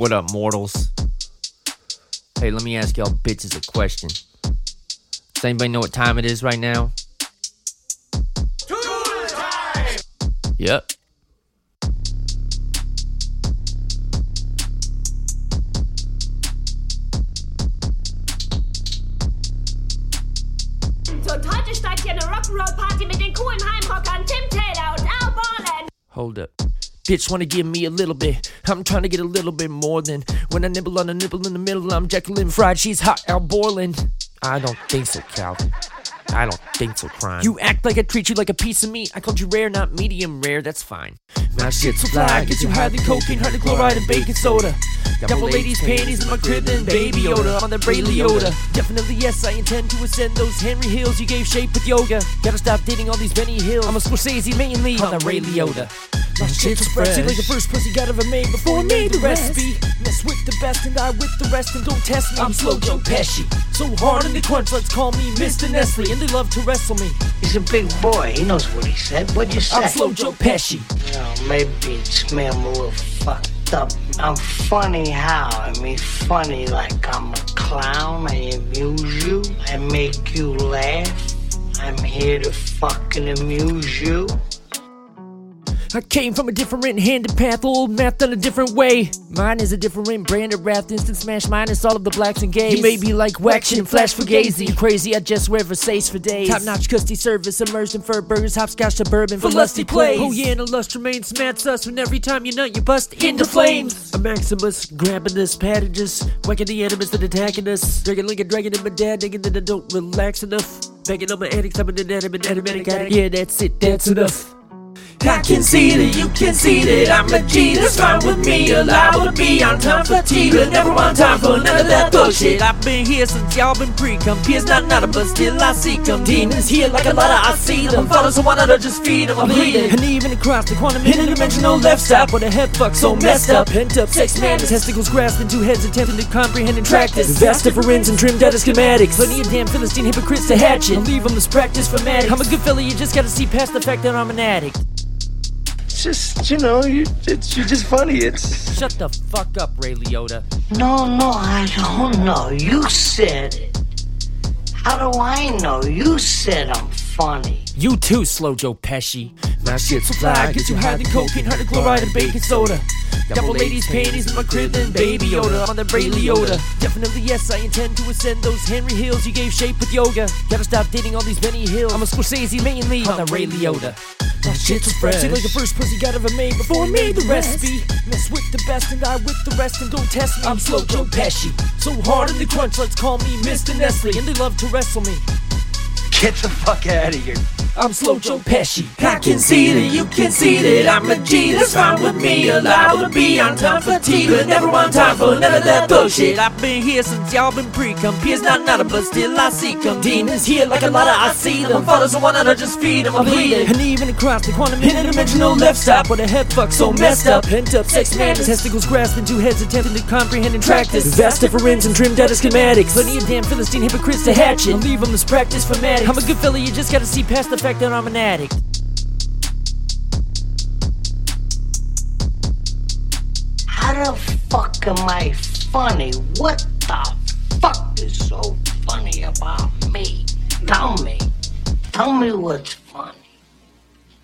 What up, mortals? Hey, let me ask y'all bitches a question. Does anybody know what time it is right now? Yep. Und heute steigt hier eine Rock'n'Roll-Party mit den coolen Heimrockern Tim Taylor und Al Borland. Hold up. Bitch wanna give me a little bit. I'm trying to get a little bit more than when I nibble on a nibble in the middle. I'm Jekyll and fried. She's hot Al Borland. I don't think so, Calvin. I don't think so, Kreim. You act like I treat you like a piece of meat. I called you rare, not medium rare. That's fine. My shit's so fly, gets you higher than cocaine, hydrochloride, and baking soda. Got more ladies' panties in my crib than Baby Yoda. I'm on that Ray Liotta. Definitely yes, I intend to ascend those Henry Hills you gave shape with yoga. Gotta stop dating all these Benny Hills. I'm a Scorsese mainly on that Ray Liotta. My shit's fresh, like the first pussy God ever made before I made the recipe. Mess with the best and I with the rest and don't test me. I'm slow Joe Pesci. So hard in the crunch, let's call me Mr. Nestle. And they love to wrestle me. He's a big boy. He knows what he said. What'd you say? I'm slow Joe Pesci. Well, maybe it's me. I'm a little fucked up. I'm funny how? I mean, funny like I'm a clown. I amuse you. I make you laugh. I'm here to fucking amuse you. I came from a different handed path, old math done a different way. Mine is a different brand of wrath, instant smash minus all of the blacks and gays. You may be like Waction, and Flash Fugazi. You crazy, I just wear Versace for days. Top notch custy service, immersed in fur burgers, hopscotch suburban for lusty plays. Oh yeah, and a lust remains mad sus when every time you nut, you bust into flames. A Maximus, grabbing us, patting us, whacking the enemies that attacking us. Like a dragon in my dad, digging that I don't relax enough. Begging on my addicts, I'm an inanimate, animatic addict. Yeah, that's it, that's enough. I can see that you can see that I'm a G. That's fine with me. Allowed to be on time for tea, but never on time for none of that bullshit. I've been here since y'all been pre-cum. Peers not nada, but still I see them. Demons here like a lot of I see them. Follow someone to just feed them. I'm bleeding. And even across the quantum interdimensional left side, where the head fuck so messed up. Pent up sex man, testicles grasping two heads, attempting to comprehend and track this. Vast difference and trim data schematics. Plenty of damn Philistine hypocrites to hatch it. I'll leave them this practice for mad. I'm a good fella, you just gotta see past the fact that I'm an addict. It's just, you know, you, it's, you're just funny. It's. Shut the fuck up, Ray Liotta. No, no, I don't know. You said it. How do I know? You said I'm funny. You too, Slow Joe Pesci. My shit's so fly, gets you higher than cocaine, hydrochloride, and baking soda. Got more ladies' panties in my crib and Baby Yoda. I'm on that Ray Liotta. Definitely yes, I intend to ascend those Henry Hills you gave shape with yoga. Gotta stop dating all these Benny Hills. I'm a Scorsese mainly on the Ray Liotta. My shit's so fresh, like the first pussy God ever made before I made the recipe. Mess with the best and I with the rest and don't test me. I'm slow Joe Pesci. So hard in the crunch, let's call me Mr. Nestle. And they love to wrestle me. Get the fuck out of here. I'm slow Joe Pesci. I can see that you can see that I'm a G. That's fine with me. Allowed to be on time for tea, but never on time for none of that bullshit. I've been here since y'all been pre-cum. Peers not nada, but still I see come. Demons here like a lot of I see them. Follow someone and I just feed them. I'm bleeding. And even across the quantum interdimensional left side, where the head fuck so messed up. Pent up sex man, testicles grasping two heads, attempting to comprehend and track this. Vast difference and trim data schematics. Plenty of damn Philistine hypocrites to hatch it. I'll leave them this practice for mad. I'm a good fella, you just gotta see past the fact that I'm an addict. How the fuck am I funny? What the fuck is so funny about me? Tell me. Tell me what's